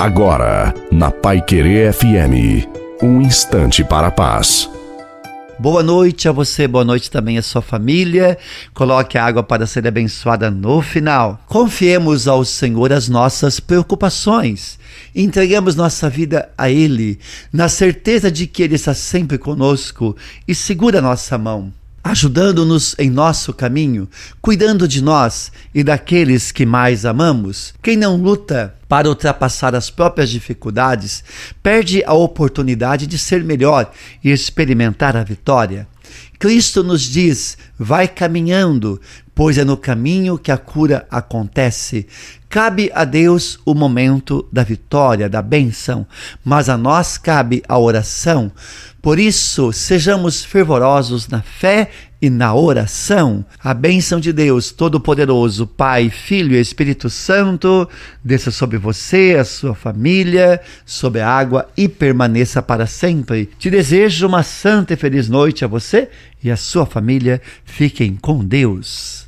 Agora, na Pai Querer FM, um instante para a paz. Boa noite a você, boa noite também à sua família. Coloque a água para ser abençoada no final. Confiemos ao Senhor as nossas preocupações. Entreguemos nossa vida a Ele, na certeza de que Ele está sempre conosco e segura nossa mão ajudando-nos em nosso caminho, cuidando de nós e daqueles que mais amamos. Quem não luta para ultrapassar as próprias dificuldades perde a oportunidade de ser melhor e experimentar a vitória. Cristo nos diz: vai caminhando, pois é no caminho que a cura acontece. Cabe a Deus o momento da vitória, da benção, mas a nós cabe a oração. Por isso, sejamos fervorosos na fé e na oração. A bênção de Deus Todo-Poderoso, Pai, Filho e Espírito Santo, desça sobre você, a sua família, sobre a água e permaneça para sempre. Te desejo uma santa e feliz noite a você e a sua família. Fiquem com Deus.